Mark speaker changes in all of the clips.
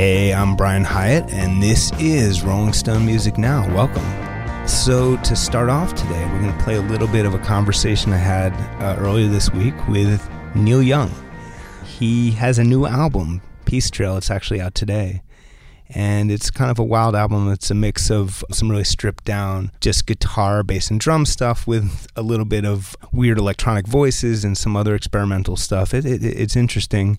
Speaker 1: Hey, I'm Brian Hiatt, and this is Rolling Stone Music Now. Welcome. So, to start off today, we're going to play a little bit of a conversation I had uh, earlier this week with Neil Young. He has a new album, Peace Trail. It's actually out today. And it's kind of a wild album. It's a mix of some really stripped down, just guitar, bass, and drum stuff with a little bit of weird electronic voices and some other experimental stuff. It, it, it's interesting.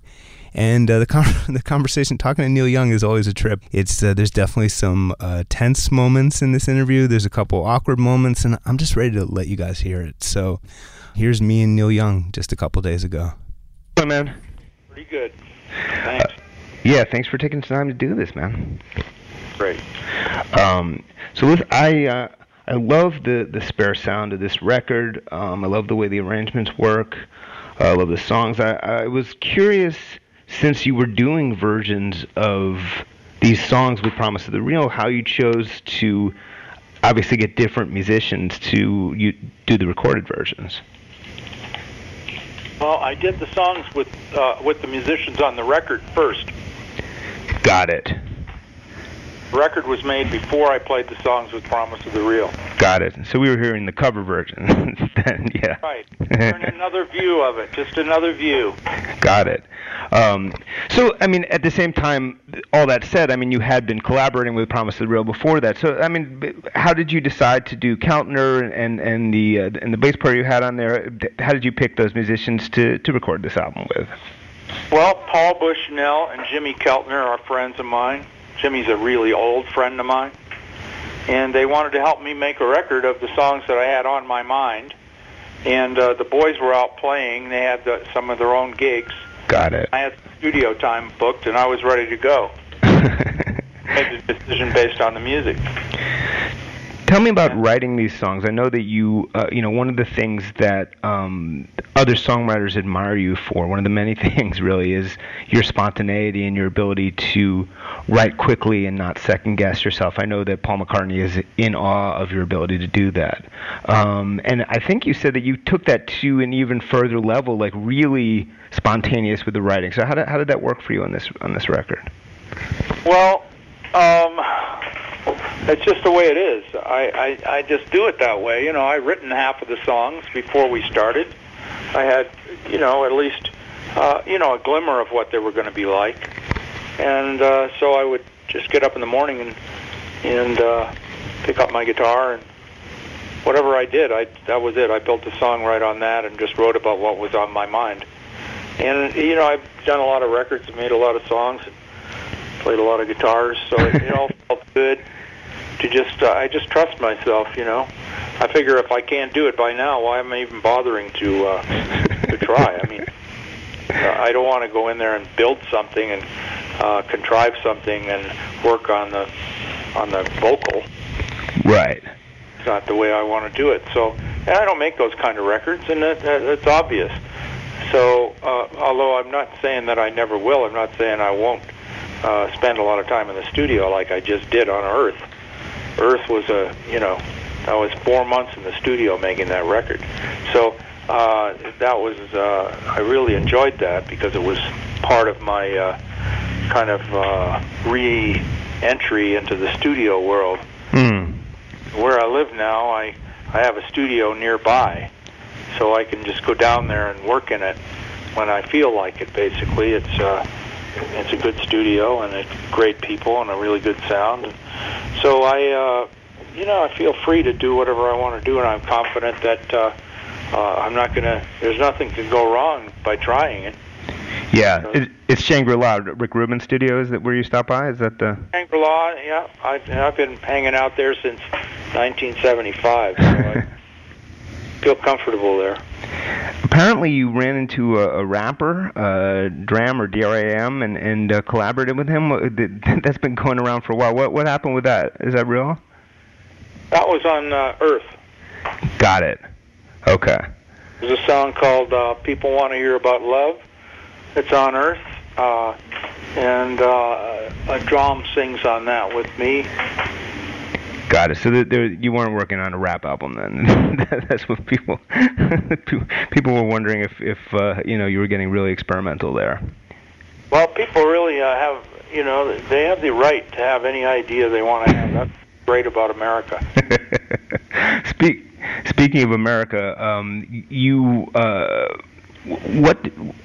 Speaker 1: And uh, the con- the conversation talking to Neil Young is always a trip. It's uh, there's definitely some uh, tense moments in this interview. There's a couple awkward moments, and I'm just ready to let you guys hear it. So here's me and Neil Young just a couple days ago.
Speaker 2: Hey, man.
Speaker 3: Pretty good. Thanks.
Speaker 2: Yeah, thanks for taking some time to do this, man.
Speaker 3: Great.
Speaker 2: Um, so listen, I uh, I love the the spare sound of this record. Um, I love the way the arrangements work. Uh, I love the songs. I, I was curious since you were doing versions of these songs with Promise of the Real, how you chose to obviously get different musicians to you do the recorded versions.
Speaker 3: Well, I did the songs with uh, with the musicians on the record first.
Speaker 2: Got it.
Speaker 3: The record was made before I played the songs with Promise of the Real.
Speaker 2: Got it. So we were hearing the cover version then, yeah.
Speaker 3: Right. Another view of it, just another view.
Speaker 2: Got it. Um, so, I mean, at the same time, all that said, I mean, you had been collaborating with Promise of the Real before that. So, I mean, how did you decide to do Keltner and and the uh, and the bass player you had on there? How did you pick those musicians to to record this album with?
Speaker 3: Well, Paul Bushnell and Jimmy Keltner are friends of mine. Jimmy's a really old friend of mine. And they wanted to help me make a record of the songs that I had on my mind. And uh, the boys were out playing. They had the, some of their own gigs.
Speaker 2: Got it.
Speaker 3: I had studio time booked, and I was ready to go. Made the decision based on the music.
Speaker 2: Tell me about writing these songs. I know that you, uh, you know, one of the things that um, other songwriters admire you for, one of the many things really, is your spontaneity and your ability to write quickly and not second guess yourself. I know that Paul McCartney is in awe of your ability to do that. Um, and I think you said that you took that to an even further level, like really spontaneous with the writing. So how did how did that work for you on this on this record?
Speaker 3: Well, um, it's just the way it is. I, I I just do it that way. You know, I written half of the songs before we started. I had, you know, at least, uh, you know, a glimmer of what they were going to be like, and uh, so I would just get up in the morning and and uh, pick up my guitar and whatever I did, I that was it. I built a song right on that and just wrote about what was on my mind. And you know, I've done a lot of records, made a lot of songs, played a lot of guitars, so it, know, felt good to just uh, I just trust myself, you know. I figure if I can't do it by now, why am I even bothering to uh, to try? I mean, uh, I don't want to go in there and build something and uh, contrive something and work on the on the vocal.
Speaker 2: Right.
Speaker 3: It's not the way I want to do it. So, and I don't make those kind of records, and that, that, that's obvious. So, uh, although I'm not saying that I never will, I'm not saying I won't uh, spend a lot of time in the studio like I just did on Earth. Earth was a, you know, I was four months in the studio making that record. So uh, that was, uh, I really enjoyed that because it was part of my uh, kind of uh, re-entry into the studio world.
Speaker 2: Hmm.
Speaker 3: Where I live now, I I have a studio nearby, so I can just go down there and work in it when I feel like it. Basically, it's uh, it's a good studio and it's great people and a really good sound. And so I, uh, you know, I feel free to do whatever I want to do, and I'm confident that uh, uh, I'm not gonna. There's nothing can go wrong by trying it.
Speaker 2: Yeah, it, it's Shangri-La, Rick Rubin Studio. Is that where you stop by? Is that the?
Speaker 3: Shangri-La, yeah, I've I've been hanging out there since 1975, so I feel comfortable there.
Speaker 2: Apparently, you ran into a, a rapper, uh, Dram or D-R-A-M, and and uh, collaborated with him. That's been going around for a while. What what happened with that? Is that real?
Speaker 3: That was on uh, Earth.
Speaker 2: Got it. Okay.
Speaker 3: There's a song called uh, "People Want to Hear About Love." It's on Earth, uh, and uh, a Dram sings on that with me.
Speaker 2: Got it. So there, there, you weren't working on a rap album then. That's what people people were wondering if if uh, you know you were getting really experimental there.
Speaker 3: Well, people really uh, have, you know, they have the right to have any idea they want to have. That's great about America.
Speaker 2: Speak, speaking of America, um, you. Uh, what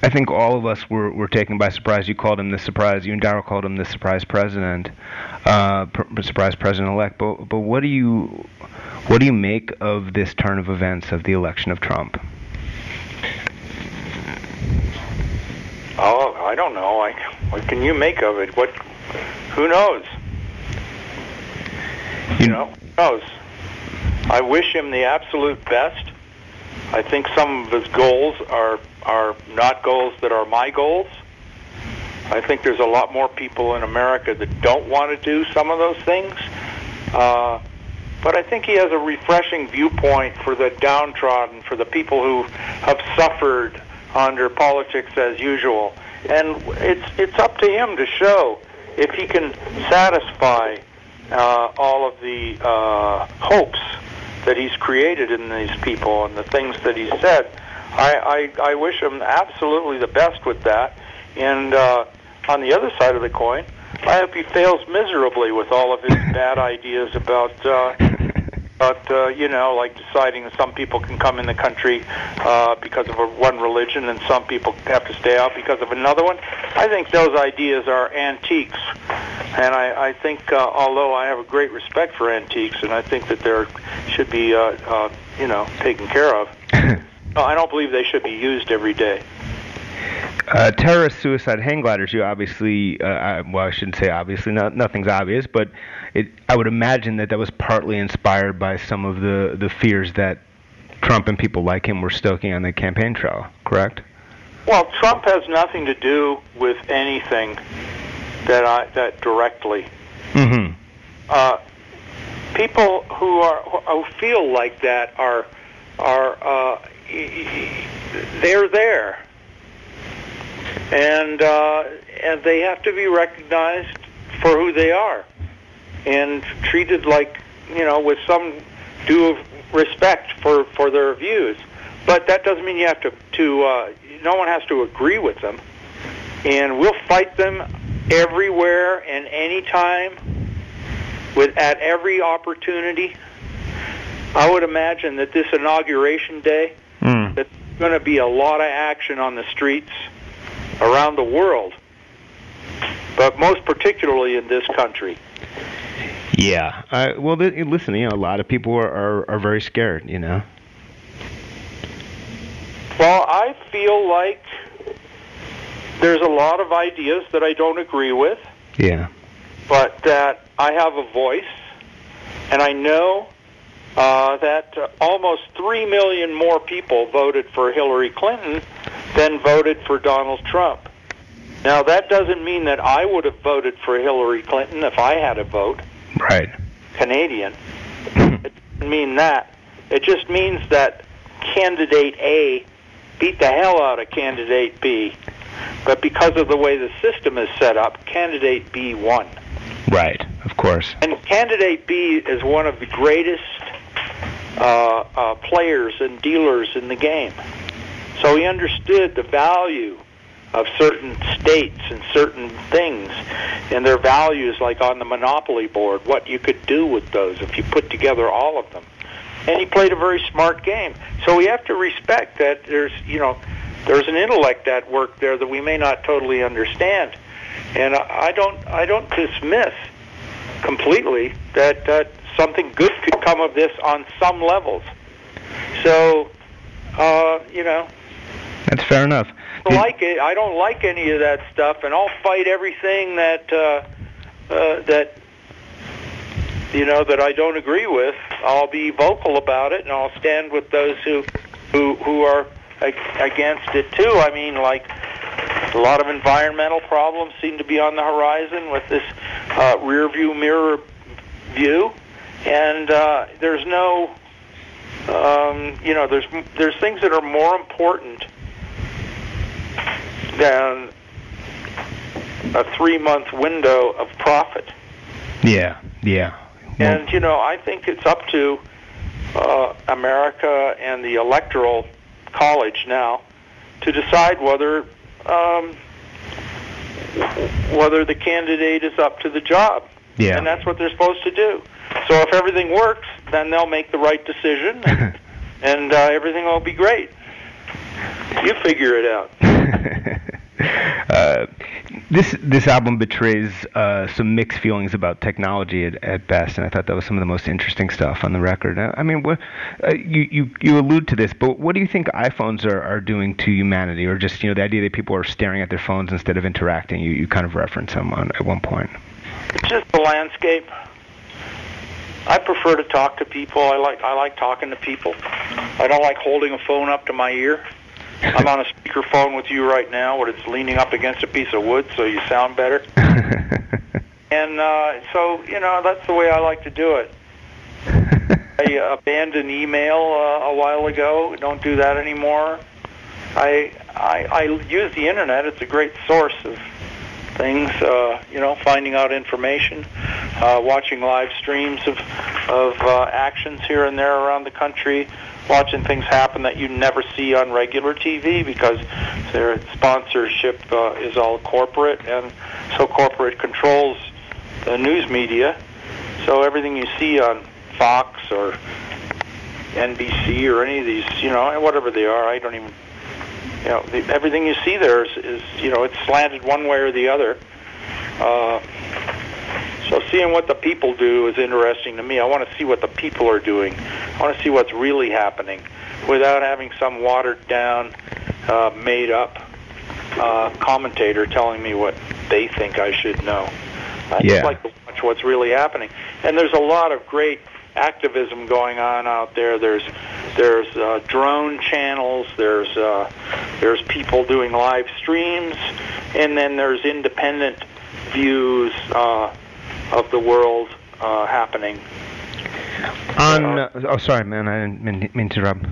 Speaker 2: I think all of us were, were taken by surprise. You called him the surprise. You and Daryl called him the surprise president, uh, pr- surprise president elect. But but what do you what do you make of this turn of events of the election of Trump?
Speaker 3: Oh, I don't know. I, what can you make of it? What? Who knows? You know, who knows? I wish him the absolute best. I think some of his goals are are not goals that are my goals. I think there's a lot more people in America that don't want to do some of those things. Uh, but I think he has a refreshing viewpoint for the downtrodden, for the people who have suffered under politics as usual. And it's it's up to him to show if he can satisfy uh, all of the uh, hopes that he's created in these people and the things that he said. I, I, I wish him absolutely the best with that. And uh, on the other side of the coin, I hope he fails miserably with all of his bad ideas about, uh, about uh, you know, like deciding that some people can come in the country uh, because of a, one religion and some people have to stay out because of another one. I think those ideas are antiques. And I, I think, uh, although I have a great respect for antiques, and I think that they should be, uh, uh, you know, taken care of. I don't believe they should be used every day.
Speaker 2: Uh, terrorist suicide hang gliders. You obviously, uh, I, well, I shouldn't say obviously. Not, nothing's obvious, but it, I would imagine that that was partly inspired by some of the the fears that Trump and people like him were stoking on the campaign trail. Correct?
Speaker 3: Well, Trump has nothing to do with anything that I that directly.
Speaker 2: Mm-hmm.
Speaker 3: Uh, people who are who feel like that are are uh, they're there, and uh, and they have to be recognized for who they are, and treated like you know with some due respect for for their views. But that doesn't mean you have to to. Uh, no one has to agree with them, and we'll fight them everywhere and anytime with at every opportunity. I would imagine that this inauguration day,
Speaker 2: mm.
Speaker 3: there's going to be a lot of action on the streets around the world, but most particularly in this country.
Speaker 2: Yeah. Uh, well, th- listen, you know, a lot of people are, are, are very scared, you know.
Speaker 3: Well, I feel like there's a lot of ideas that I don't agree with.
Speaker 2: Yeah.
Speaker 3: But that I have a voice, and I know uh, that uh, almost three million more people voted for Hillary Clinton than voted for Donald Trump. Now that doesn't mean that I would have voted for Hillary Clinton if I had a vote.
Speaker 2: Right.
Speaker 3: Canadian. it doesn't mean that. It just means that candidate A beat the hell out of candidate B. But because of the way the system is set up, candidate B won.
Speaker 2: Right, of course.
Speaker 3: And candidate B is one of the greatest uh, uh, players and dealers in the game. So he understood the value of certain states and certain things and their values like on the monopoly board what you could do with those if you put together all of them. And he played a very smart game. So we have to respect that there's you know there's an intellect at work there that we may not totally understand. And i don't i don't dismiss completely that that something good could come of this on some levels. So uh you know.
Speaker 2: That's fair enough.
Speaker 3: Don't like it. I don't like any of that stuff, and I'll fight everything that uh, uh, that you know that I don't agree with. I'll be vocal about it, and I'll stand with those who who who are against it too. I mean, like a lot of environmental problems seem to be on the horizon with this uh, rear view mirror view, and uh, there's no. Um, you know, there's there's things that are more important than a three month window of profit.
Speaker 2: Yeah, yeah. Well,
Speaker 3: And you know, I think it's up to uh, America and the electoral college now to decide whether um, whether the candidate is up to the job.
Speaker 2: Yeah.
Speaker 3: And that's what they're supposed to do. So if everything works, then they'll make the right decision, and, and uh, everything will be great. You figure it out.
Speaker 2: uh, this this album betrays uh, some mixed feelings about technology at, at best, and I thought that was some of the most interesting stuff on the record. I mean, what, uh, you you you allude to this, but what do you think iPhones are, are doing to humanity, or just you know the idea that people are staring at their phones instead of interacting? You you kind of reference them on at one point.
Speaker 3: It's just the landscape. I prefer to talk to people. I like I like talking to people. I don't like holding a phone up to my ear. I'm on a speakerphone with you right now, but it's leaning up against a piece of wood, so you sound better. and uh, so, you know, that's the way I like to do it. I abandoned email uh, a while ago. Don't do that anymore. I, I I use the internet. It's a great source of things. Uh, you know, finding out information, uh, watching live streams of of uh, actions here and there around the country, watching things happen that you never see on regular TV because their sponsorship uh, is all corporate, and so corporate controls the news media. So everything you see on Fox or NBC or any of these, you know, whatever they are, I don't even, you know, the, everything you see there is, is, you know, it's slanted one way or the other. Uh, so seeing what the people do is interesting to me. I want to see what the people are doing. I want to see what's really happening without having some watered down, uh, made up uh, commentator telling me what they think I should know. I
Speaker 2: Yeah.
Speaker 3: just like to watch what's really happening. And there's a lot of great activism going on out there. There's there's uh, drone channels. There's uh, there's people doing live streams, and then there's independent views uh, of the world uh, happening.
Speaker 2: On uh, oh, sorry, man, I didn't mean, mean to interrupt.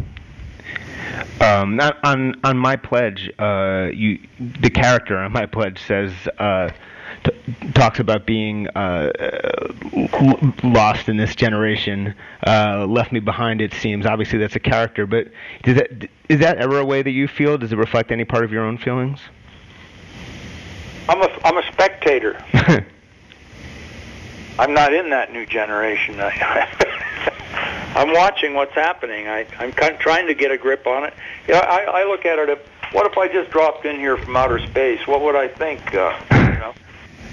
Speaker 2: Um, on on my pledge, uh, you the character on my pledge says uh, t- talks about being uh, lost in this generation, uh, left me behind. It seems obviously that's a character, but does that is that ever a way that you feel? Does it reflect any part of your own feelings?
Speaker 3: I'm a I'm a spectator. I'm not in that new generation. I'm watching what's happening. I, I'm kind of trying to get a grip on it. Yeah, I, I look at it. If, what if I just dropped in here from outer space? What would I think? Uh, you know,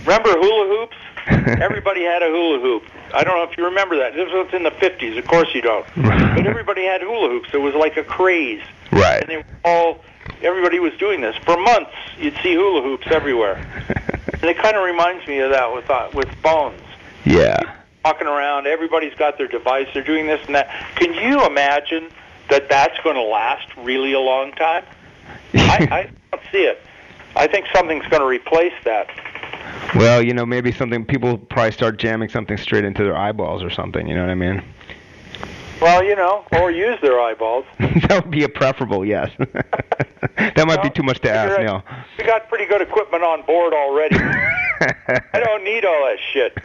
Speaker 3: remember hula hoops? Everybody had a hula hoop. I don't know if you remember that. This was in the 50s. Of course you don't. But everybody had hula hoops. It was like a craze.
Speaker 2: Right.
Speaker 3: And they were all. Everybody was doing this for months. You'd see hula hoops everywhere. And it kind of reminds me of that with uh, with phones.
Speaker 2: Yeah.
Speaker 3: Walking around, everybody's got their device. They're doing this and that. Can you imagine that that's going to last really a long time? I, I don't see it. I think something's going to replace that.
Speaker 2: Well, you know, maybe something people probably start jamming something straight into their eyeballs or something. You know what I mean?
Speaker 3: Well, you know, or use their eyeballs.
Speaker 2: that would be a preferable, yes. that might be too much to ask, Neil.
Speaker 3: We got pretty good equipment on board already. I don't need all that shit.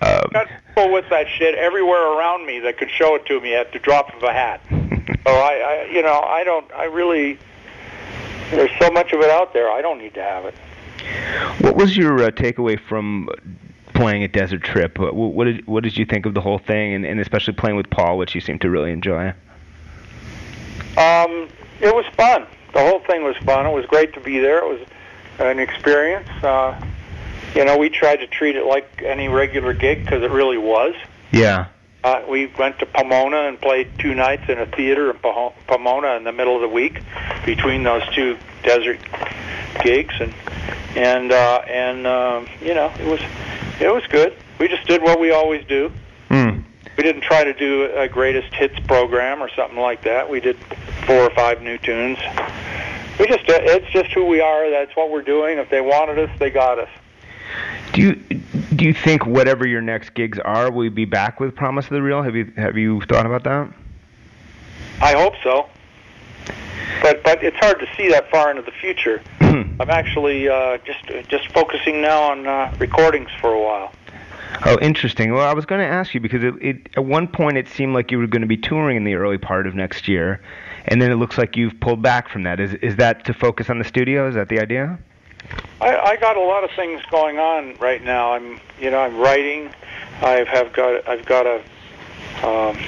Speaker 2: um,
Speaker 3: got people with that shit everywhere around me that could show it to me at the drop of a hat. So I, I, you know, I don't, I really, there's so much of it out there. I don't need to have it.
Speaker 2: what was your uh, takeaway from playing at Desert Trip? What, what did what did you think of the whole thing, and, and especially playing with Paul, which you seem to really enjoy?
Speaker 3: Um, it was fun. The whole thing was fun. It was great to be there. It was an experience. Uh, you know, we tried to treat it like any regular gig because it really was.
Speaker 2: Yeah.
Speaker 3: Uh, we went to Pomona and played two nights in a theater in Pomona in the middle of the week between those two desert gigs, and and uh, and um, you know it was it was good. We just did what we always do.
Speaker 2: Mm.
Speaker 3: We didn't try to do a greatest hits program or something like that. We did four or five new tunes. We just uh, it's just who we are. That's what we're doing. If they wanted us, they got us.
Speaker 2: Do you do you think whatever your next gigs are, will you be back with Promise of the Real? Have you have you thought about that?
Speaker 3: I hope so. But but it's hard to see that far into the future. I'm actually uh, just just focusing now on uh, recordings for a while.
Speaker 2: Oh, interesting. Well, I was going to ask you because it, it at one point it seemed like you were going to be touring in the early part of next year, and then it looks like you've pulled back from that. Is is that to focus on the studio? Is that the idea?
Speaker 3: I, I got a lot of things going on right now. I'm, you know, I'm writing. I have have got, I've got a, um,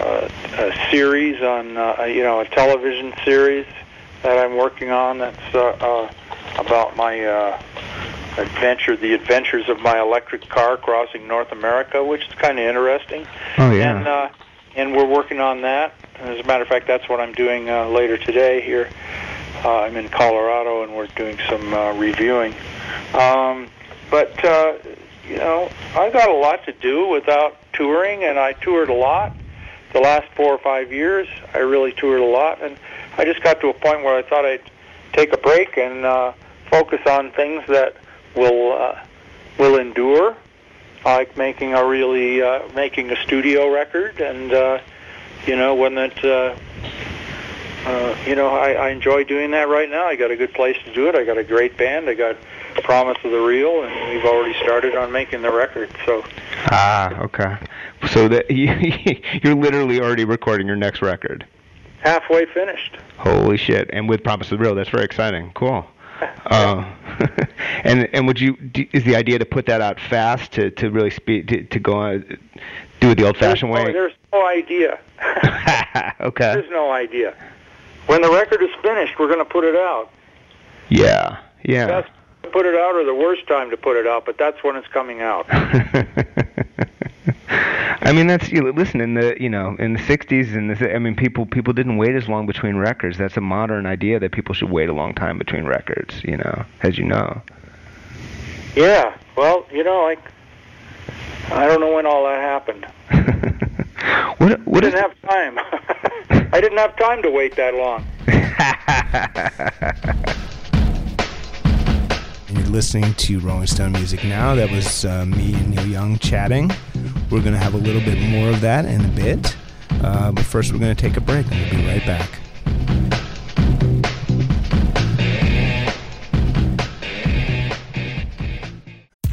Speaker 3: a, a series on, uh, you know, a television series that I'm working on. That's uh, uh, about my uh, adventure, the adventures of my electric car crossing North America, which is kind of interesting.
Speaker 2: Oh yeah.
Speaker 3: And uh, and we're working on that. As a matter of fact, that's what I'm doing uh, later today here. Uh, I'm in Colorado, and we're doing some uh, reviewing. Um, but uh, you know, I got a lot to do without touring, and I toured a lot. The last four or five years, I really toured a lot, and I just got to a point where I thought I'd take a break and uh, focus on things that will uh, will endure, like making a really uh, making a studio record, and uh, you know when that. Uh, uh, you know, I, I enjoy doing that right now. I got a good place to do it. I got a great band. I got Promise of the Real, and we've already started on making the record. So.
Speaker 2: Ah, okay. So that you, you're literally already recording your next record.
Speaker 3: Halfway finished.
Speaker 2: Holy shit! And with Promise of the Real, that's very exciting. Cool. Uh, and and would you is the idea to put that out fast to to really speed to, to go on do it the old-fashioned way?
Speaker 3: No, there's no idea.
Speaker 2: okay.
Speaker 3: There's no idea. When the record is finished, we're going to put it out.
Speaker 2: Yeah. Yeah.
Speaker 3: Put it out or the worst time to put it out, but that's when it's coming out.
Speaker 2: I mean, that's you know, listen in the you know in the '60s and the I mean people people didn't wait as long between records. That's a modern idea that people should wait a long time between records. You know, as you know.
Speaker 3: Yeah. Well, you know, like I don't know when all that happened.
Speaker 2: what what
Speaker 3: I
Speaker 2: is
Speaker 3: didn't have time. I didn't have time to wait that long.
Speaker 1: And you're listening to Rolling Stone Music Now. That was uh, me and Neil Young chatting. We're going to have a little bit more of that in a bit. Uh, but first, we're going to take a break and we'll be right back.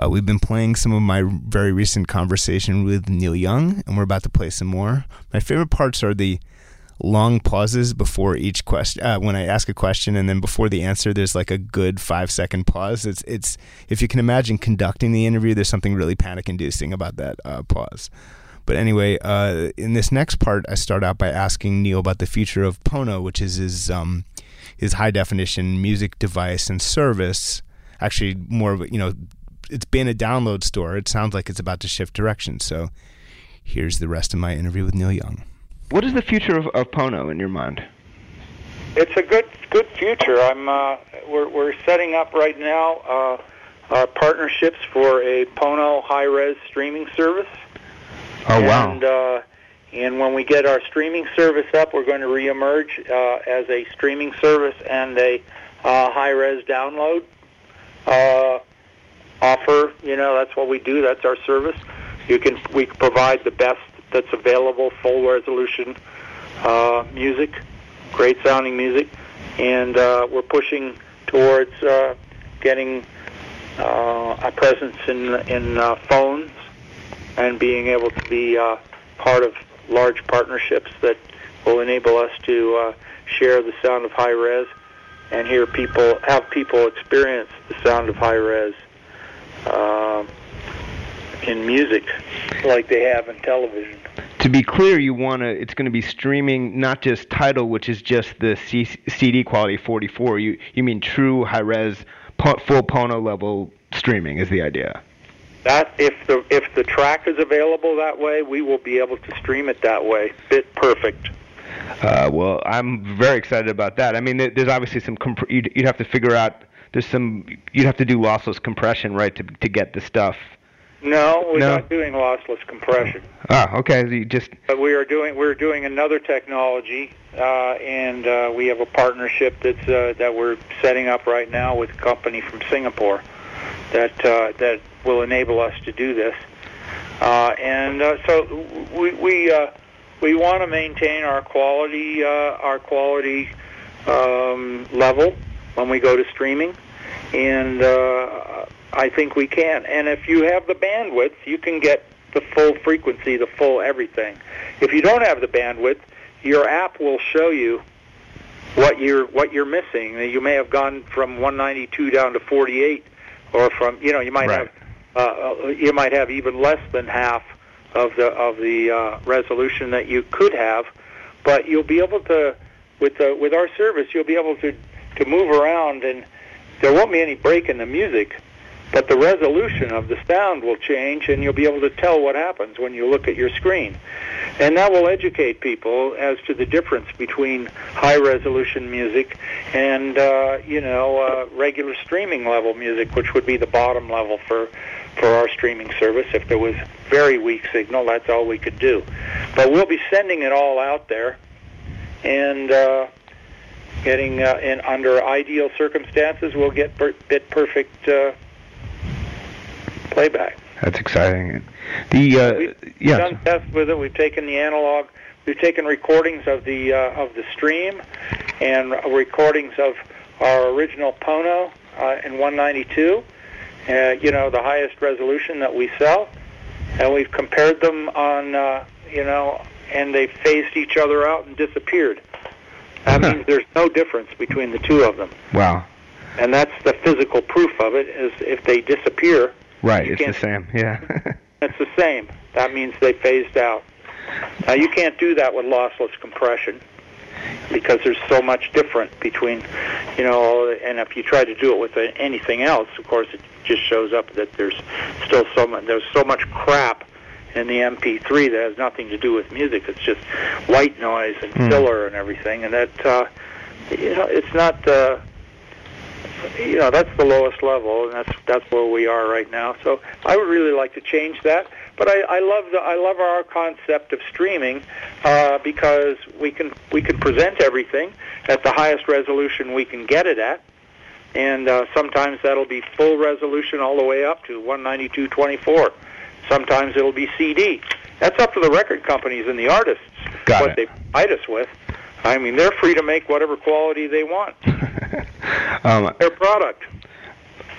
Speaker 1: Uh, we've been playing some of my very recent conversation with Neil Young, and we're about to play some more. My favorite parts are the long pauses before each question. Uh, when I ask a question, and then before the answer, there's like a good five second pause. It's it's if you can imagine conducting the interview, there's something really panic inducing about that uh, pause. But anyway, uh, in this next part, I start out by asking Neil about the future of Pono, which is his um, his high definition music device and service. Actually, more of you know it's been a download store. It sounds like it's about to shift directions. So here's the rest of my interview with Neil Young.
Speaker 2: What is the future of, of Pono in your mind?
Speaker 3: It's a good good future. I'm uh, we're we're setting up right now uh, uh, partnerships for a Pono high res streaming service.
Speaker 2: Oh wow!
Speaker 3: And uh, and when we get our streaming service up, we're going to reemerge uh, as a streaming service and a uh, high res download uh, offer. You know, that's what we do. That's our service. You can we provide the best that's available, full resolution uh, music, great sounding music, and uh, we're pushing towards uh, getting uh, a presence in in uh, phones and being able to be uh, part of large partnerships that will enable us to uh, share the sound of high res and hear people have people experience the sound of high res uh, in music like they have in television.
Speaker 2: To be clear, you want to. It's going to be streaming, not just Tidal, which is just the C- CD quality 44. You you mean true high res, full Pono level streaming is the idea.
Speaker 3: That if the if the track is available that way, we will be able to stream it that way. Bit perfect.
Speaker 2: Uh, well, I'm very excited about that. I mean, there's obviously some. Comp- you'd, you'd have to figure out. There's some. You'd have to do lossless compression, right, to to get the stuff
Speaker 3: No, we're
Speaker 2: No?
Speaker 3: not doing lossless compression.
Speaker 2: Ah, okay. You just
Speaker 3: But we are doing we're doing another technology, uh, and uh, we have a partnership that's uh, that we're setting up right now with a company from Singapore that uh, that will enable us to do this. Uh, and uh, so we we uh, we want to maintain our quality uh, our quality um, level when we go to streaming, and uh, I think we can. And if you have the bandwidth, you can get the full frequency, the full everything. If you don't have the bandwidth, your app will show you what you're what you're missing. You may have gone from 192 down to 48, or from you know you might
Speaker 2: Right.
Speaker 3: have uh, you might have even less than half of the of the uh, resolution that you could have, but you'll be able to with with our service you'll be able to to move around and there won't be any break in the music, but the resolution of the sound will change and you'll be able to tell what happens when you look at your screen. And that will educate people as to the difference between high resolution music and uh, you know uh, regular streaming level music, which would be the bottom level for for our streaming service. If there was very weak signal, that's all we could do. But we'll be sending it all out there, and uh, getting uh, in under ideal circumstances, we'll get per- bit perfect uh, playback.
Speaker 2: that's exciting. The uh,
Speaker 3: We've
Speaker 2: yeah.
Speaker 3: done tests with it. We've taken the analog. We've taken recordings of the uh, of the stream, and recordings of our original Pono uh, in 192. Uh, you know, the highest resolution that we sell, and we've compared them on. Uh, you know, and they phased each other out and disappeared. That
Speaker 2: Huh.
Speaker 3: means there's no difference between the two of them,
Speaker 2: Wow.
Speaker 3: and that's the physical proof of it. Is if they disappear,
Speaker 2: Right. It's the same. Yeah.
Speaker 3: it's the same. That means they phased out. Now you can't do that with lossless compression because there's so much different between, you know, and if you try to do it with anything else, of course, it just shows up that there's still so much there's so much crap in the MP3 that has nothing to do with music. It's just white noise and
Speaker 2: Hmm.
Speaker 3: filler and everything, and that uh, you know it's not. Uh, you know that's the lowest level, and that's that's where we are right now. So I would really like to change that. But I, I love the I love our concept of streaming uh, because we can we can present everything at the highest resolution we can get it at, and uh, sometimes that'll be full resolution all the way up to 192.24. Sometimes it'll be CD. That's up to the record companies and the artists
Speaker 2: Got
Speaker 3: what
Speaker 2: it.
Speaker 3: they provide us with. I mean, they're free to make whatever quality they want.
Speaker 2: um,
Speaker 3: Their product.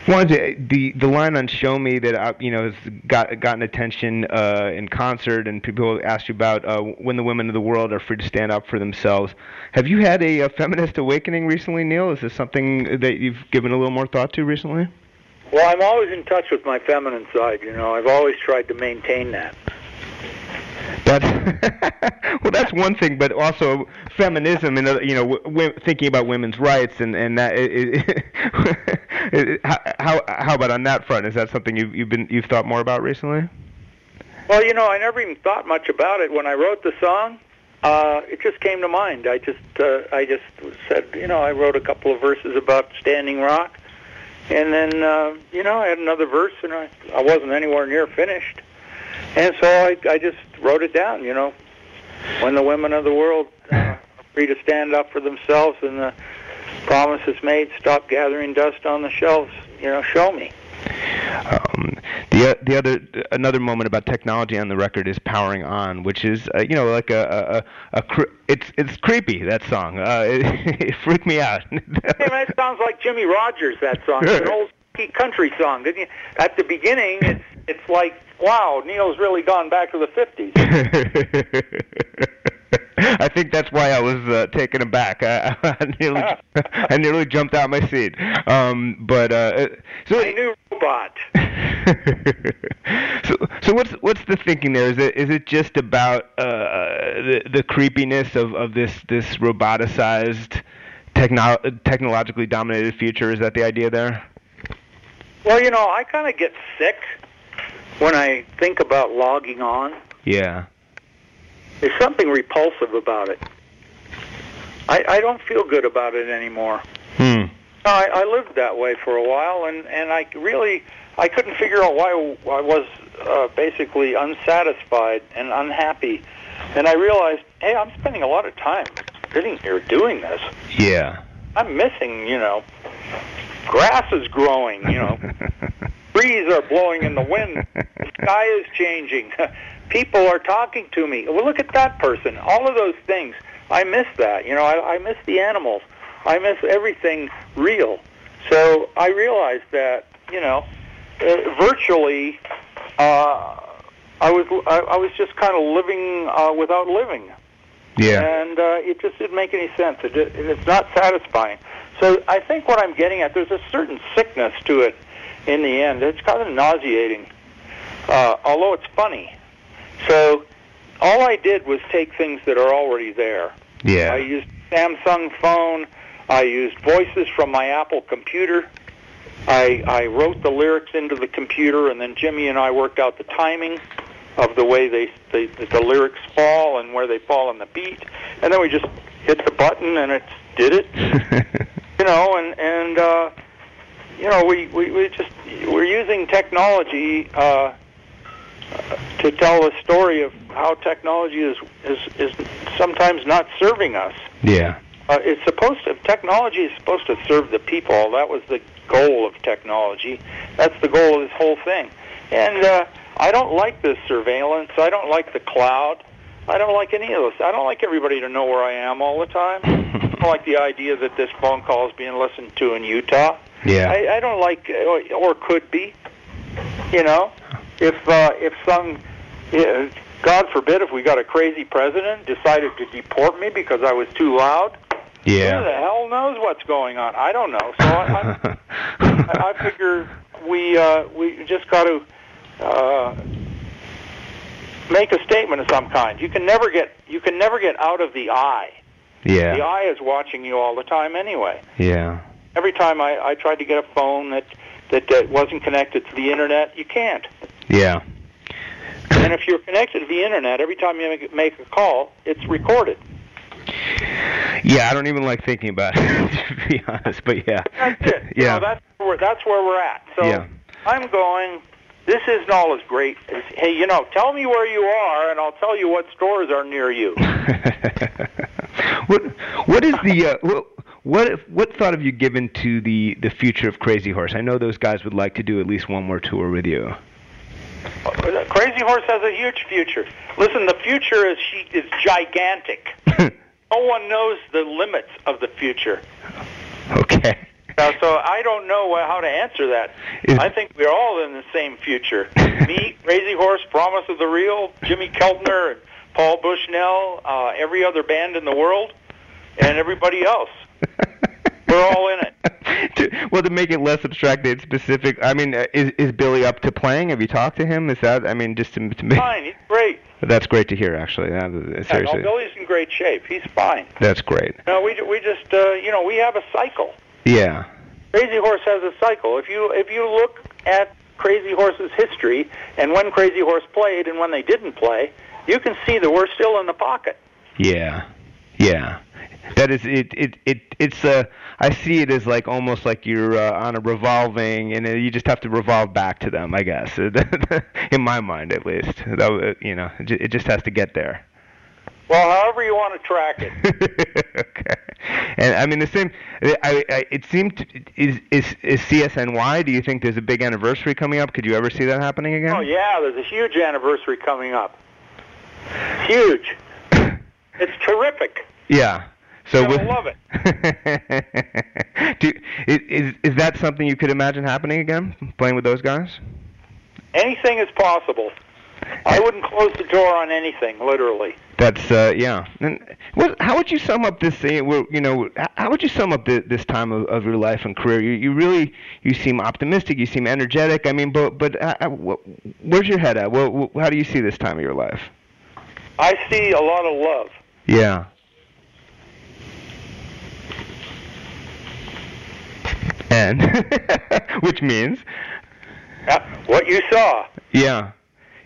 Speaker 2: wanted to, the the line on "Show Me" that uh, you know has got gotten attention uh, in concert, and people asked you about uh, when the women of the world are free to stand up for themselves. Have you had a, uh feminist awakening recently, Neil? Is this something that you've given a little more thought to recently?
Speaker 3: Well, I'm always in touch with my feminine side. You know, I've always tried to maintain that.
Speaker 2: That's well, that's one thing, but also feminism and uh, you know, w- w- thinking about women's rights and and that. It, it, how how about on that front? Is that something you've you've been you've thought more about recently?
Speaker 3: Well, you know, I never even thought much about it when I wrote the song. Uh, it just came to mind. I just, uh, I just said, you know, I wrote a couple of verses about Standing Rock, and then, uh, you know, I had another verse, and I, I wasn't anywhere near finished, and so I, I just wrote it down. You know, when the women of the world uh, are free to stand up for themselves, and the promises made, stop gathering dust on the shelves. You know, show me.
Speaker 2: Um, the the other another moment about technology on the record is "Powering On," which is uh, you know like a a, a, a cre- it's it's creepy that song. Uh, it, it freaked me out.
Speaker 3: Hey, man, it sounds like Jimmie Rodgers. That song, it's an old country song, didn't you? At the beginning, it's it's like, wow, Neil's really gone back to the fifties.
Speaker 2: I think that's why I was uh, taken aback. I, I nearly I nearly jumped out of my seat. Um, but uh, so
Speaker 3: A new robot.
Speaker 2: so, so what's what's the thinking there? Is it is it just about uh, the the creepiness of, of this this roboticized, techno- technologically dominated future? Is that the idea there?
Speaker 3: Well, you know, I kind of get sick when I think about logging on.
Speaker 2: Yeah.
Speaker 3: There's something repulsive about it. I, I don't feel good about it anymore.
Speaker 2: Hmm.
Speaker 3: I, I lived that way for a while, and and I really I couldn't figure out why I was uh, basically unsatisfied and unhappy, and I realized, hey, I'm spending a lot of time sitting here doing this.
Speaker 2: Yeah.
Speaker 3: I'm missing, you know, grass is growing, you know, trees are blowing in the wind, the sky is changing, people are talking to me. Well, look at that person. All of those things. I miss that. You know, I, I miss the animals. I miss everything real. So I realized that, you know, uh, virtually, uh, I was I, I was just kind of living uh, without living,
Speaker 2: Yeah.
Speaker 3: and uh, it just didn't make any sense. It, just, it's not satisfying. So I think what I'm getting at, there's a certain sickness to it. In the end, it's kind of nauseating, uh, although it's funny. So all I did was take things that are already there.
Speaker 2: Yeah.
Speaker 3: I used Samsung phone. I used voices from my Apple computer. I I wrote the lyrics into the computer, and then Jimmy and I worked out the timing of the way they, they the lyrics fall and where they fall on the beat, and then we just hit the button and it did it. You know, and and uh, you know we, we we just we're using technology uh, to tell a story of how technology is is is sometimes not serving us.
Speaker 2: yeah.
Speaker 3: Uh, it's supposed to. Technology is supposed to serve the people. That was the goal of technology. That's the goal of this whole thing. And uh, I don't like this surveillance. I don't like the cloud. I don't like any of this. I don't like everybody to know where I am all the time. I don't like the idea that this phone call is being listened to in Utah.
Speaker 2: Yeah.
Speaker 3: I, I don't like, or, or could be. You know, if uh, if some, yeah, God forbid, if we got a crazy president decided to deport me because I was too loud. Who the
Speaker 2: yeah.
Speaker 3: hell knows what's going on? I don't know. So I, I, I figure we uh, we just got to uh, make a statement of some kind. You can never get you can never get out of the eye.
Speaker 2: Yeah.
Speaker 3: The eye is watching you all the time anyway.
Speaker 2: Yeah.
Speaker 3: Every time I, I tried to get a phone that that uh, wasn't connected to the internet, you can't.
Speaker 2: Yeah.
Speaker 3: And if you're connected to the internet, every time you make, a call, it's recorded.
Speaker 2: Yeah, I don't even like thinking about it, to be honest. But yeah.
Speaker 3: That's it.
Speaker 2: Yeah.
Speaker 3: know, that's where that's where we're at. So
Speaker 2: Yeah.
Speaker 3: I'm going. This isn't all as great as hey, you know, tell me where you are, and I'll tell you what stores are near you.
Speaker 2: what what is the uh, what what what thought have you given to the the future of Crazy Horse? I know those guys would like to do at least one more tour with you.
Speaker 3: Crazy Horse has a huge future. Listen, the future is she is gigantic. no one knows the limits of the future.
Speaker 2: okay.
Speaker 3: Uh, so I don't know uh, how to answer that.
Speaker 2: Is-
Speaker 3: I think we're all in the same future. Me, Crazy Horse, Promise of the Real, Jimmy Keltner, and Paul Bushnell, uh, every other band in the world, and everybody else. We're all in it.
Speaker 2: to, well, to make it less abstracted, specific. I mean, uh, is is Billy up to playing? Have you talked to him? Is that? I mean, just to, to make.
Speaker 3: Fine, he's great.
Speaker 2: That's great to hear. Actually, Yeah,
Speaker 3: Yeah, no,
Speaker 2: seriously,
Speaker 3: Billy's in great shape. He's fine.
Speaker 2: that's great.
Speaker 3: No, we we just uh, you know we have a cycle.
Speaker 2: Yeah.
Speaker 3: Crazy Horse has a cycle. If you if you look at Crazy Horse's history and when Crazy Horse played and when they didn't play, you can see that we're still in the pocket.
Speaker 2: Yeah, yeah. That is it. It it it's uh. I see it as like almost like you're uh, on a revolving, and you just have to revolve back to them. I guess, in my mind at least. That you know, it it just has to get there.
Speaker 3: Well, however you want to track it.
Speaker 2: okay. And I mean the same. I, I it seemed to, is is is CSNY. Do you think there's a big anniversary coming up? Could you ever see that happening again?
Speaker 3: Oh yeah, there's a huge anniversary coming up. Huge. It's terrific.
Speaker 2: Yeah. So with,
Speaker 3: love
Speaker 2: it. Do, is, is that something you could imagine happening again? Playing with those guys?
Speaker 3: Anything is possible. I wouldn't close the door on anything, literally.
Speaker 2: That's uh, yeah. And what? How would you sum up this? uh, You know, how would you sum up the, this time of, of your life and career? You, you really you seem optimistic. You seem energetic. I mean, but but uh, uh, wh- where's your head at? Well, how do you see this time of your life?
Speaker 3: I see a lot of love.
Speaker 2: Yeah. And which means
Speaker 3: Uh, What you saw,
Speaker 2: yeah,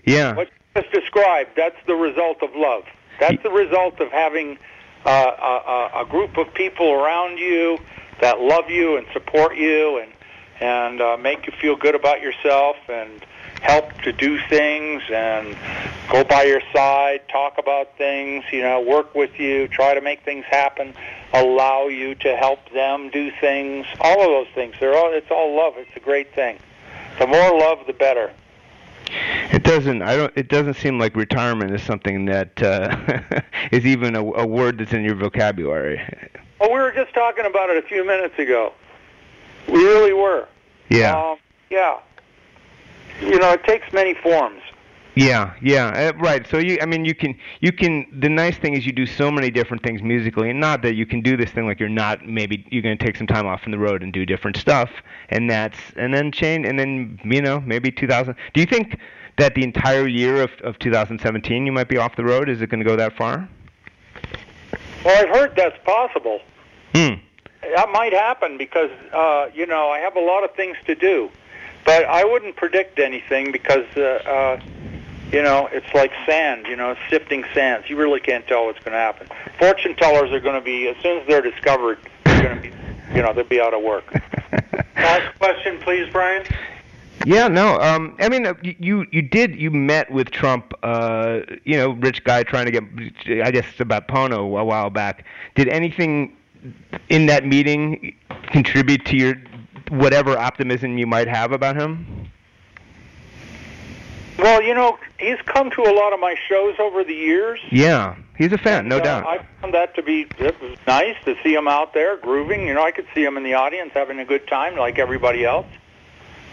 Speaker 2: yeah.
Speaker 3: what you just described, that's the result of love. That's the result of having uh, a, a, a group of people around you that love you and support you and and uh, make you feel good about yourself and help to do things and go by your side, talk about things, you know, work with you, try to make things happen, allow you to help them do things. All of those things. They're all it's all love. It's a great thing. The more love the better.
Speaker 2: It doesn't. I don't. It doesn't seem like retirement is something that uh, is even a, a word that's in your vocabulary.
Speaker 3: Well, we were just talking about it a few minutes ago. We really were.
Speaker 2: Yeah.
Speaker 3: Um, yeah. You know, it takes many forms.
Speaker 2: Yeah, yeah, uh, right. So you, I mean, you can, you can. The nice thing is you do so many different things musically, and not that you can do this thing like you're not. Maybe you're going to take some time off from the road and do different stuff, and that's, and then change, and then you know, maybe 2000. Do you think that the entire year of of 2017 you might be off the road? Is it going to go that far?
Speaker 3: Well, I've heard that's possible.
Speaker 2: Hmm.
Speaker 3: That might happen because uh, you know I have a lot of things to do, but I wouldn't predict anything because uh, uh, you know it's like sand, you know, sifting sands. You really can't tell what's going to happen. Fortune tellers are going to be as soon as they're discovered, they're going to be, you know, they'll be out of work. Last question, please, Brian.
Speaker 2: Yeah, no. Um, I mean, uh, you you did you met with Trump, uh, you know, rich guy trying to get, I guess, about Pono a while back. Did anything in that meeting contribute to your whatever optimism you might have about him?
Speaker 3: Well, you know, he's come to a lot of my shows over the years.
Speaker 2: Yeah, he's a fan, no
Speaker 3: Uh,
Speaker 2: doubt.
Speaker 3: I found that to be it was nice to see him out there grooving. You know, I could see him in the audience having a good time like everybody else.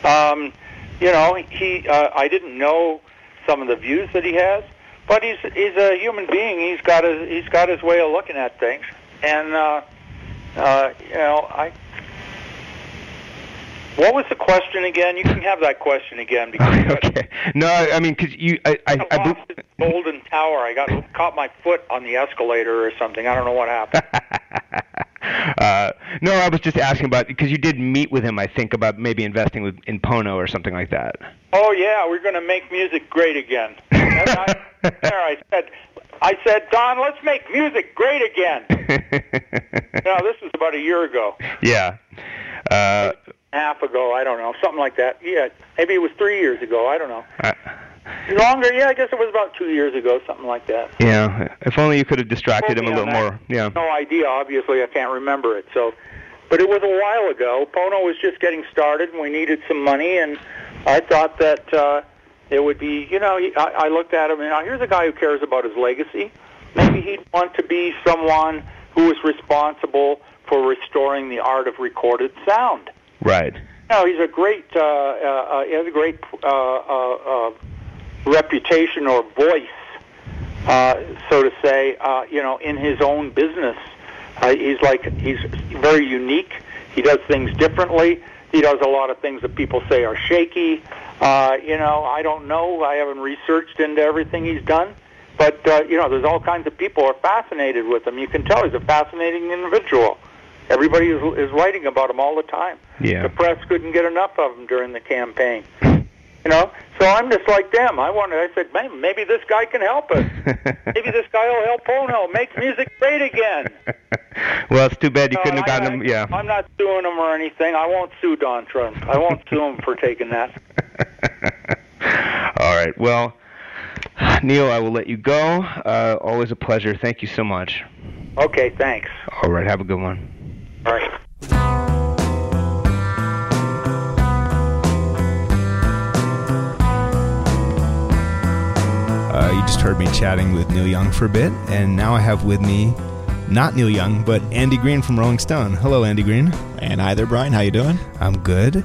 Speaker 3: Um, you know, he uh, I didn't know some of the views that he has, but he's he's a human being. He's got his he's got his way of looking at things, and uh, uh, you know, I. What was the question again? You can have that question again because
Speaker 2: okay. No, I mean, because you, I, I,
Speaker 3: I
Speaker 2: I,
Speaker 3: lost
Speaker 2: bel-
Speaker 3: this golden tower. I got caught my foot on the escalator or something. I don't know what happened.
Speaker 2: uh, no, I was just asking about because you did meet with him. I think about maybe investing with, in Pono or something like that.
Speaker 3: Oh yeah, we're going to make music great again. I, there, I said, I said, Don, let's make music great again. No, this was about a year ago,
Speaker 2: yeah. Uh,
Speaker 3: half ago. I don't know, something like that. Yeah, maybe it was three years ago. I don't know.
Speaker 2: uh,
Speaker 3: Longer? Yeah, I guess it was about two years ago, something like that.
Speaker 2: yeah. If only you could have distracted him a little more. Yeah.
Speaker 3: No idea. Obviously, I can't remember it. So, but it was a while ago. Pono was just getting started, and we needed some money, and I thought that uh, it would be. You know, I, I looked at him, and now here's a guy who cares about his legacy. Maybe he'd want to be someone who is responsible for restoring the art of recorded sound.
Speaker 2: Right.
Speaker 3: No, he's a great, uh, uh, uh, he has a great uh, uh, uh, reputation or voice, uh, so to say, uh, you know, in his own business. He's like, he's very unique. He does things differently. He does a lot of things that people say are shaky. Uh, you know, I don't know. I haven't researched into everything he's done. But, uh, you know, there's all kinds of people are fascinated with him. You can tell he's a fascinating individual. Everybody is, is writing about him all the time.
Speaker 2: Yeah.
Speaker 3: The press couldn't get enough of him during the campaign. You know, so I'm just like them. I wanted. I said, man, maybe this guy can help us. maybe this guy will help Pono make music great again.
Speaker 2: well, it's too bad you
Speaker 3: No,
Speaker 2: couldn't have
Speaker 3: I-
Speaker 2: gotten him. Yeah.
Speaker 3: I'm not suing him or anything. I won't sue Don Trump. I won't sue him for taking that.
Speaker 2: All right. Well, Neil, I will let you go. Uh, always a pleasure. Thank you so much.
Speaker 3: Okay, thanks.
Speaker 2: All right. Have a good one.
Speaker 1: Heard me chatting with Neil Young for a bit, and now I have with me not Neil Young, but Andy Green from Rolling Stone. Hello, Andy Green.
Speaker 4: And hi there, Brian. How you doing?
Speaker 1: I'm good.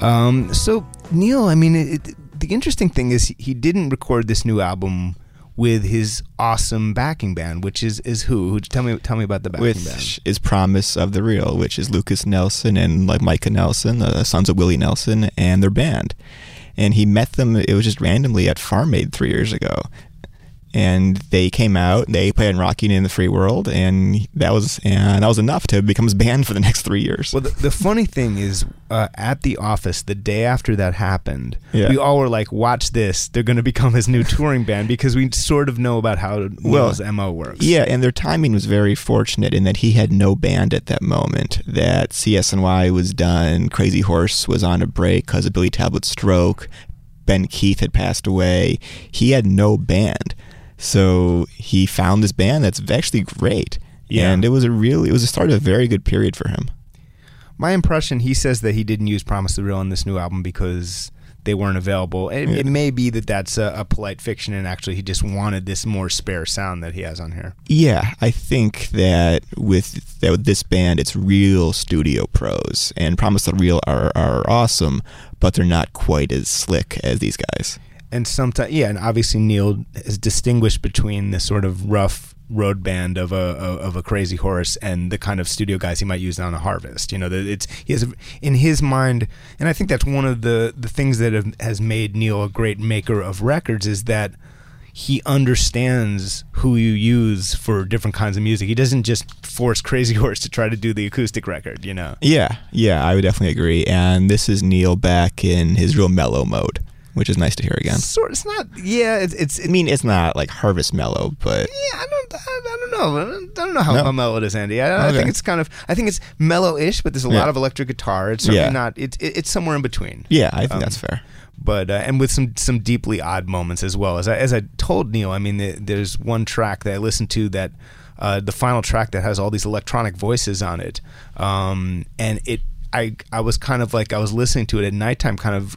Speaker 1: Um, so Neil, I mean, it, the interesting thing is he didn't record this new album with his awesome backing band, which is is who? Who- Tell me, tell me about the backing band.
Speaker 4: Which is Promise of the Real, which is Lukas Nelson and like Micah Nelson, the sons of Willie Nelson, and their band. And he met them. It was just randomly at Farm Aid three years ago. And they came out. They played on Rocking in the Free World, and that was and that was enough to become his band for the next three years.
Speaker 2: Well, the, the funny thing is, uh, at the office, the day after that happened,
Speaker 4: Yeah.
Speaker 2: we all were like, "Watch this! They're going to become his new touring band," because we sort of know about how
Speaker 4: Well,
Speaker 2: mo works.
Speaker 4: Yeah, and their timing was very fortunate in that he had no band at that moment. That CSNY was done, Crazy Horse was on a break because of Billy Talbot's stroke, Ben Keith had passed away. He had no band, so he found this band that's actually great.
Speaker 2: Yeah.
Speaker 4: and it was a really it was the start of a very good period for him.
Speaker 2: My impression, he says that he didn't use "Promise the Real" on this new album because they weren't available. It, it may be that that's a, a polite fiction, and actually, he just wanted this more spare sound that he has on here.
Speaker 4: Yeah, I think that with that with this band, it's real studio pros, and Promise the Real are are awesome, but they're not quite as slick as these guys.
Speaker 2: And sometimes yeah and obviously neil is distinguished between the sort of rough road band of a of a crazy horse and the kind of studio guys he might use on a harvest you know it's he has in his mind and i think that's one of the the things that have, has made neil a great maker of records is that he understands who you use for different kinds of music. He doesn't just force Crazy Horse to try to do the acoustic record, you know.
Speaker 4: Yeah, yeah, I would definitely agree. And this is Neil back in his real mellow mode, which is nice to hear again.
Speaker 2: Sort it's not yeah, it's it's
Speaker 4: I mean, it's not like Harvest mellow, but
Speaker 2: Yeah, I don't, I, I don't know. I don't, I don't know how
Speaker 4: No?
Speaker 2: mellow it is, Andy. I, I think it's kind of, I think it's mellow-ish, but there's a
Speaker 4: Yeah.
Speaker 2: lot of electric guitar. It's certainly
Speaker 4: Yeah.
Speaker 2: not. It's it, it's somewhere in between.
Speaker 4: yeah, I think
Speaker 2: Um,
Speaker 4: that's fair.
Speaker 2: But uh, and with some some deeply odd moments as well. As I as I told Neil, I mean, the, there's one track that I listened to that. Uh, the final track that has all these electronic voices on it, um, and it, I, I was kind of like I was listening to it at nighttime, kind of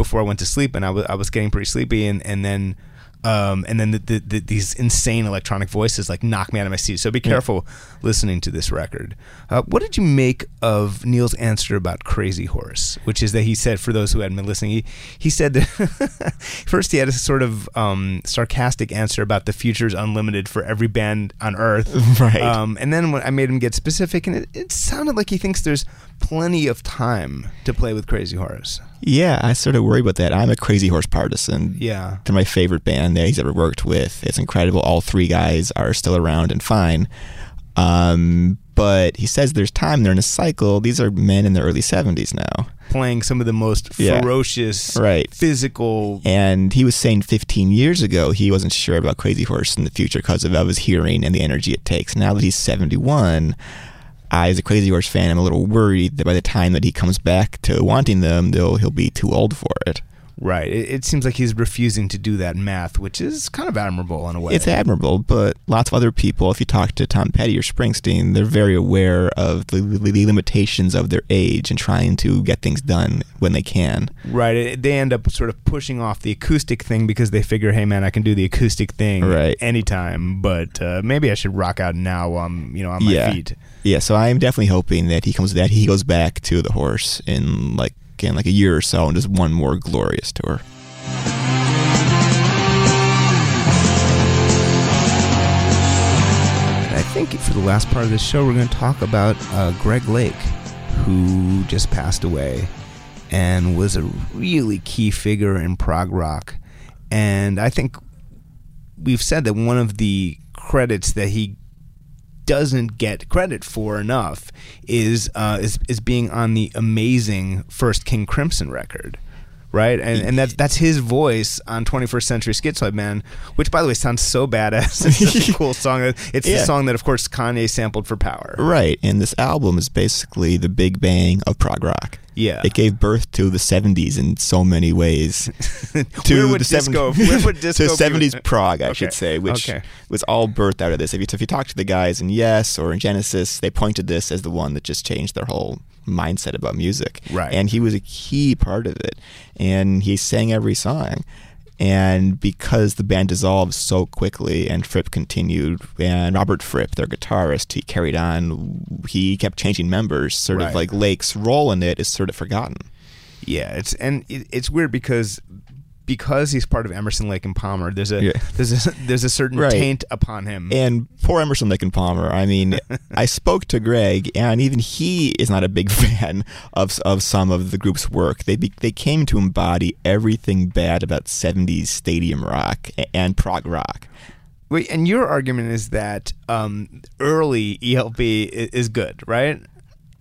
Speaker 2: before I went to sleep, and I was I was getting pretty sleepy, and and then um, and then the, the, the, these insane electronic voices like knock me out of my seat. So be careful listening to this record. Uh, what did you make of Neil's answer about Crazy Horse? Which is that he said, for those who hadn't been listening, he, he said that first he had a sort of um, sarcastic answer about the future's unlimited for every band on earth.
Speaker 4: Right.
Speaker 2: Um, and then when I made him get specific, and it, it sounded like he thinks there's plenty of time to play with Crazy Horse.
Speaker 4: Yeah, I sort of worry about that. I'm a Crazy Horse partisan.
Speaker 2: Yeah.
Speaker 4: They're my favorite band that he's ever worked with. It's incredible. All three guys are still around and fine. Um, but he says there's time. They're in a cycle. These are men in their early 70s now.
Speaker 2: Playing some of the most
Speaker 4: Yeah.
Speaker 2: ferocious,
Speaker 4: Right.
Speaker 2: physical
Speaker 4: And he was saying 15 years ago he wasn't sure about Crazy Horse in the future because of, of his hearing and the energy it takes. Now that he's 71, I, as a Crazy Horse fan, I'm a little worried that by the time that he comes back to wanting them, they'll, he'll be too old for it.
Speaker 2: Right. It, it seems like he's refusing to do that math, which is kind of admirable in a way.
Speaker 4: It's admirable, but lots of other people, if you talk to Tom Petty or Springsteen, they're very aware of the, the, limitations of their age and trying to get things done when they can.
Speaker 2: right. It, they end up sort of pushing off the acoustic thing because they figure, hey man, I can do the acoustic thing
Speaker 4: Right.
Speaker 2: anytime, but uh, maybe I should rock out now. while I'm you know on my
Speaker 4: yeah.
Speaker 2: feet.
Speaker 4: Yeah, so I'm definitely hoping that he comes that he goes back to the horse in like in like a year or so and just one more glorious tour.
Speaker 2: And I think for the last part of this show, we're going to talk about uh, Greg Lake, who just passed away and was a really key figure in prog rock. And I think we've said that one of the credits that he doesn't get credit for enough is uh, is is being on the amazing first King Crimson record. Right, and and that's that's his voice on 21st Century Schizoid Man, which by the way sounds so badass. It's such a cool song. It's the song that, of course, Kanye sampled for Power.
Speaker 4: Right, and this album is basically the big bang of prog rock.
Speaker 2: Yeah.
Speaker 4: It gave birth to the 70s in so many ways. to
Speaker 2: Where would
Speaker 4: the
Speaker 2: disco-
Speaker 4: 70s
Speaker 2: where would disco
Speaker 4: to
Speaker 2: be-
Speaker 4: 70s prog, I
Speaker 2: Okay,
Speaker 4: should say, which
Speaker 2: okay.
Speaker 4: was all birthed out of this. If you, if you talk to the guys in Yes or in Genesis, they pointed this as the one that just changed their whole mindset about music.
Speaker 2: Right.
Speaker 4: And he was a key part of it. And he sang every song. And because the band dissolved so quickly and Fripp continued, and Robert Fripp, their guitarist, he carried on, he kept changing members, sort
Speaker 2: Right.
Speaker 4: of like Lake's role in it is sort of forgotten.
Speaker 2: Yeah, it's and it, it's weird because because he's part of Emerson Lake and Palmer. There's a
Speaker 4: Yeah.
Speaker 2: there's a there's a certain
Speaker 4: Right.
Speaker 2: taint upon him.
Speaker 4: And poor Emerson Lake and Palmer. I mean, I spoke to Greg, and even he is not a big fan of of some of the group's work. They be, they came to embody everything bad about '70s stadium rock and prog rock.
Speaker 2: Wait, and your argument is that um, early ELP is, is good, right?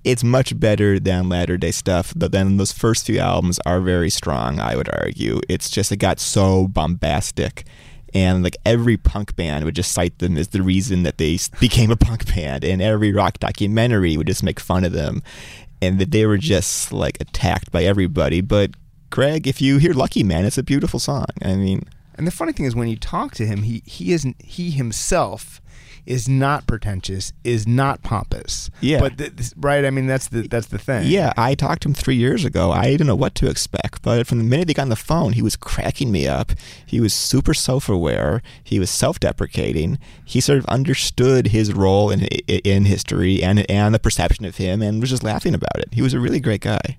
Speaker 4: It's much better than latter day stuff. But then those first few albums are very strong. I would argue. It's just it got so bombastic. And like every punk band would just cite them as the reason that they became a punk band, and every rock documentary would just make fun of them, and that they were just like attacked by everybody. But Greg, if you hear "Lucky Man," it's a beautiful song. I mean,
Speaker 2: And the funny thing is, when you talk to him, he he isn't he himself is not pretentious, is not pompous.
Speaker 4: Yeah.
Speaker 2: But th- right, I mean that's the that's the thing.
Speaker 4: Yeah, I talked to him three years ago. I didn't know what to expect, but from the minute he got on the phone, he was cracking me up. He was super self-aware. He was self-deprecating. He sort of understood his role in in history and and the perception of him, and was just laughing about it. He was a really great guy.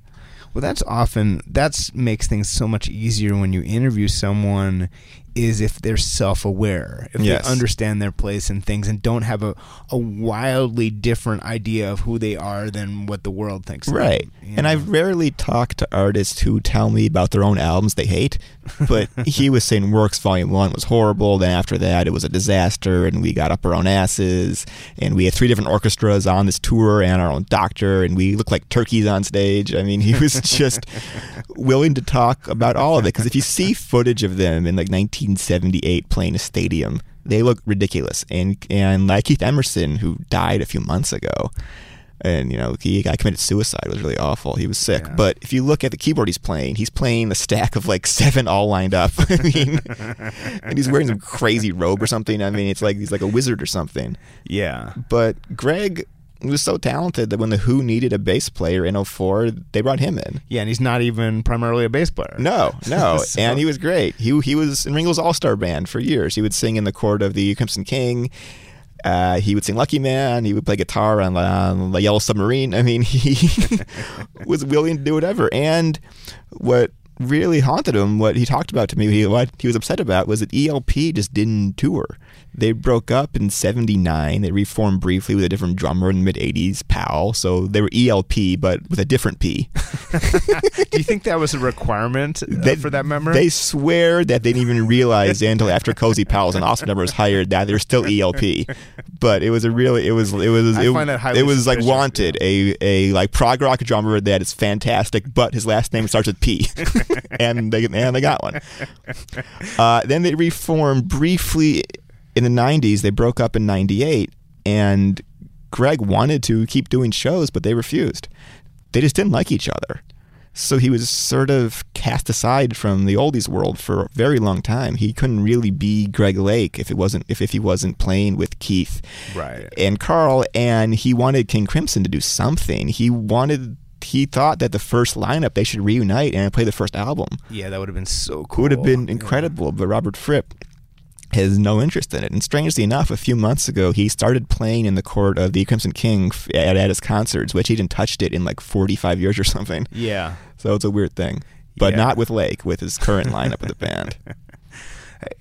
Speaker 2: Well, that's often that's makes things so much easier when you interview someone is if they're self-aware, if
Speaker 4: Yes.
Speaker 2: they understand their place in things and don't have a, a wildly different idea of who they are than what the world thinks. of them,
Speaker 4: Right. And
Speaker 2: know?
Speaker 4: I've rarely talked to artists who tell me about their own albums they hate, but he was saying Works Volume 1 was horrible. Then after that, it was a disaster, and we got up our own asses, and we had three different orchestras on this tour and our own doctor, and we looked like turkeys on stage. I mean, he was just willing to talk about all of it. Because if you see footage of them in like 1978 playing a stadium, they look ridiculous. And, and like Keith Emerson, who died a few months ago, and you know he got committed suicide. It was really awful. He was sick.
Speaker 2: Yeah.
Speaker 4: But if you look at the keyboard he's playing, he's playing a stack of like seven all lined up. I mean, and he's wearing some crazy robe or something. I mean, it's like he's like a wizard or something.
Speaker 2: yeah.
Speaker 4: But Greg was so talented that when the Who needed a bass player in 04, they brought him in.
Speaker 2: Yeah, and he's not even primarily a bass player.
Speaker 4: No, no,
Speaker 2: So-
Speaker 4: and he was great. He he was in Ringo's All Star Band for years. He would sing in the court of the Crimson King. Uh, he would sing Lucky Man. He would play guitar on, on the Yellow Submarine. I mean, he was willing to do whatever. And what really haunted him, what he talked about to me, what he was upset about, was that ELP just didn't tour. They broke up in '79. They reformed briefly with a different drummer in the mid '80s, Powell. So they were ELP, but with a different P.
Speaker 2: Do you think that was a requirement uh,
Speaker 4: They-
Speaker 2: for that member?
Speaker 4: They swear that they didn't even realize until after Cozy Powell's and number was hired that they're still ELP. But it was a really it was it was
Speaker 2: I
Speaker 4: it,
Speaker 2: find that highly
Speaker 4: it was like wanted a a like prog rock drummer that is fantastic, but his last name starts with P, and they and they got one. Uh, then they reformed briefly in the '90s. They broke up in '98, and Greg wanted to keep doing shows, but they refused. They just didn't like each other. So he was sort of cast aside from the oldies world for a very long time. He couldn't really be Greg Lake if it wasn't if, if he wasn't playing with Keith
Speaker 2: Right.
Speaker 4: and Carl and he wanted King Crimson to do something. He wanted he thought that the first lineup they should reunite and play the first album.
Speaker 2: yeah, that would have been so
Speaker 4: It would have been
Speaker 2: Yeah.
Speaker 4: incredible, but Robert Fripp has no interest in it. And strangely enough, a few months ago, he started playing in the court of the Crimson King f- at, at his concerts, which he didn't touched it in like 45 years or something.
Speaker 2: Yeah.
Speaker 4: So it's a weird thing. But
Speaker 2: Yeah.
Speaker 4: not with Lake, with his current lineup of the band.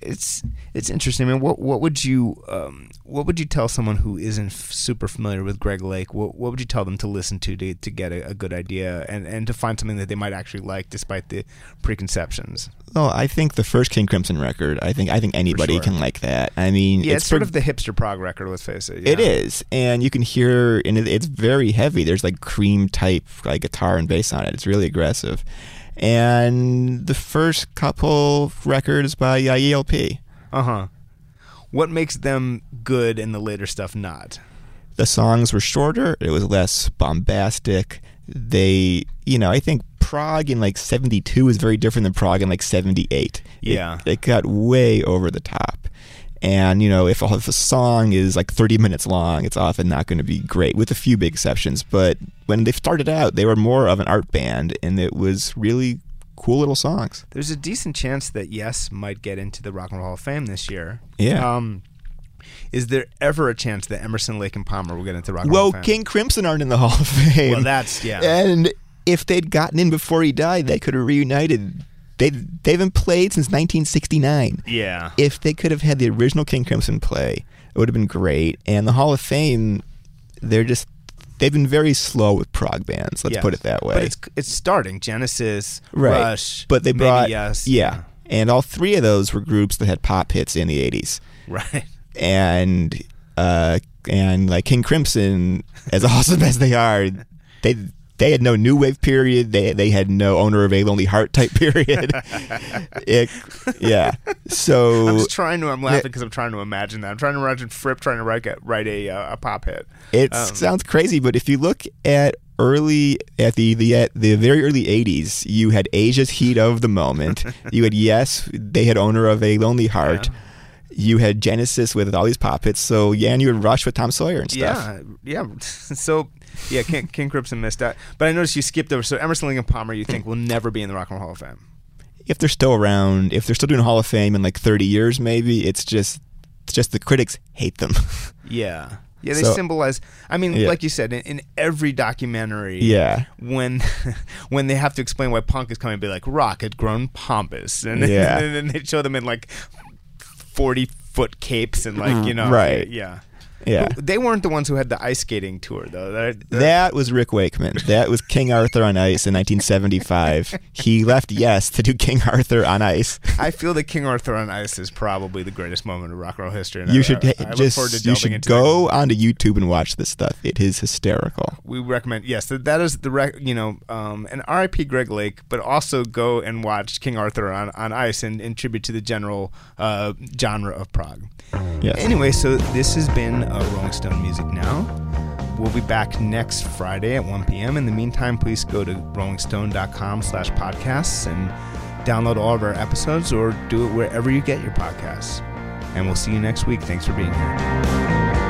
Speaker 2: it's it's interesting. I mean, what what would you um, what would you tell someone who isn't f- super familiar with Greg Lake? What what would you tell them to listen to to, to get a, a good idea and, and to find something that they might actually like despite the preconceptions?
Speaker 4: Well, I think the first King Crimson record, I think I think anybody
Speaker 2: sure.
Speaker 4: can like that. I mean,
Speaker 2: Yeah, it's, sort
Speaker 4: pro-
Speaker 2: of the hipster prog record. Let's face it.
Speaker 4: It is, and you can hear, and it, it's very heavy. There's like cream type like guitar and bass on it. It's really aggressive. And the first couple records by uh, ELP,
Speaker 2: Uh huh. What makes them good and the later stuff not?
Speaker 4: the songs were shorter. It was less bombastic. They, you know, I think prog in like '72 is very different than prog in like '78. It-
Speaker 2: Yeah.
Speaker 4: it, got way over the top. And you know, if a, if a song is like 30 minutes long, it's often not going to be great, with a few big exceptions. But when they started out, they were more of an art band, and it was really cool little songs.
Speaker 2: There's a decent chance that Yes might get into the Rock and Roll Hall of Fame this year.
Speaker 4: Yeah.
Speaker 2: Um, is there ever a chance that Emerson, Lake, and Palmer will get into the Rock and
Speaker 4: Well,
Speaker 2: Roll Hall of Fame?
Speaker 4: Well, King Crimson aren't in the Hall of Fame.
Speaker 2: Well, that's yeah.
Speaker 4: And if they'd gotten in before he died, they could have reunited they they've been played since 1969.
Speaker 2: Yeah.
Speaker 4: If they could have had the original King Crimson play, it would have been great. And the Hall of Fame, they're just they've been very slow with prog bands. Let's
Speaker 2: Yes.
Speaker 4: put it that way.
Speaker 2: But it's it's starting. Genesis,
Speaker 4: right.
Speaker 2: Rush,
Speaker 4: but they brought
Speaker 2: yes,
Speaker 4: yeah. And all three of those were groups that had pop hits in the 80s.
Speaker 2: right.
Speaker 4: and uh and like King Crimson, as awesome as they are, they they had no new wave period. They they had no owner of a lonely heart type period. it, yeah. So
Speaker 2: I'm just trying to. I'm laughing because I'm trying to imagine that. I'm trying to imagine Fripp trying to write a, write a uh, a pop hit.
Speaker 4: it
Speaker 2: um,
Speaker 4: sounds crazy, but if you look at early at the the at the very early 80s, you had Asia's heat of the moment. you had yes, they had owner of a lonely heart. You had Genesis with all these pop hits. So yeah, and you had Rush with Tom Sawyer and stuff.
Speaker 2: Yeah, yeah. So yeah, King, King Crimson missed out. But I noticed you skipped over. So Emerson, Lake and Palmer, you think will never be in the Rock and Roll Hall of Fame?
Speaker 4: if they're still around, if they're still doing Hall of Fame in like 30 years, maybe it's just it's just the critics hate them.
Speaker 2: Yeah. Yeah, they
Speaker 4: So-
Speaker 2: symbolize. I mean,
Speaker 4: Yeah.
Speaker 2: like you said, in, in every documentary,
Speaker 4: Yeah.
Speaker 2: when when they have to explain why punk is coming, be like rock had grown pompous, and then,
Speaker 4: Yeah.
Speaker 2: and then they show them in like forty foot capes and like mm-hmm. you know,
Speaker 4: Right.
Speaker 2: Yeah,
Speaker 4: yeah.
Speaker 2: They weren't the ones who had the ice skating tour though. They're- they're-
Speaker 4: That was Rick Wakeman. That was King Arthur on Ice in 1975. he left Yes to do King Arthur on Ice.
Speaker 2: I feel that King Arthur on Ice is probably the greatest moment of rock and roll history. and
Speaker 4: You
Speaker 2: I-
Speaker 4: should
Speaker 2: I, I
Speaker 4: just you should go
Speaker 2: that.
Speaker 4: onto YouTube and watch this stuff. It is hysterical.
Speaker 2: we recommend yes that, that is the rec, you know um, and RIP Greg Lake but also go and watch King Arthur on, on ice and in tribute to the general uh, genre of prog
Speaker 4: Yes.
Speaker 2: anyway so this has been uh, Rolling Stone Music Now. We'll be back next Friday at 1 p.m. in the meantime please go to rollingstone.com slash podcasts and download all of our episodes or do it wherever you get your podcasts. And we'll see you next week. Thanks for being here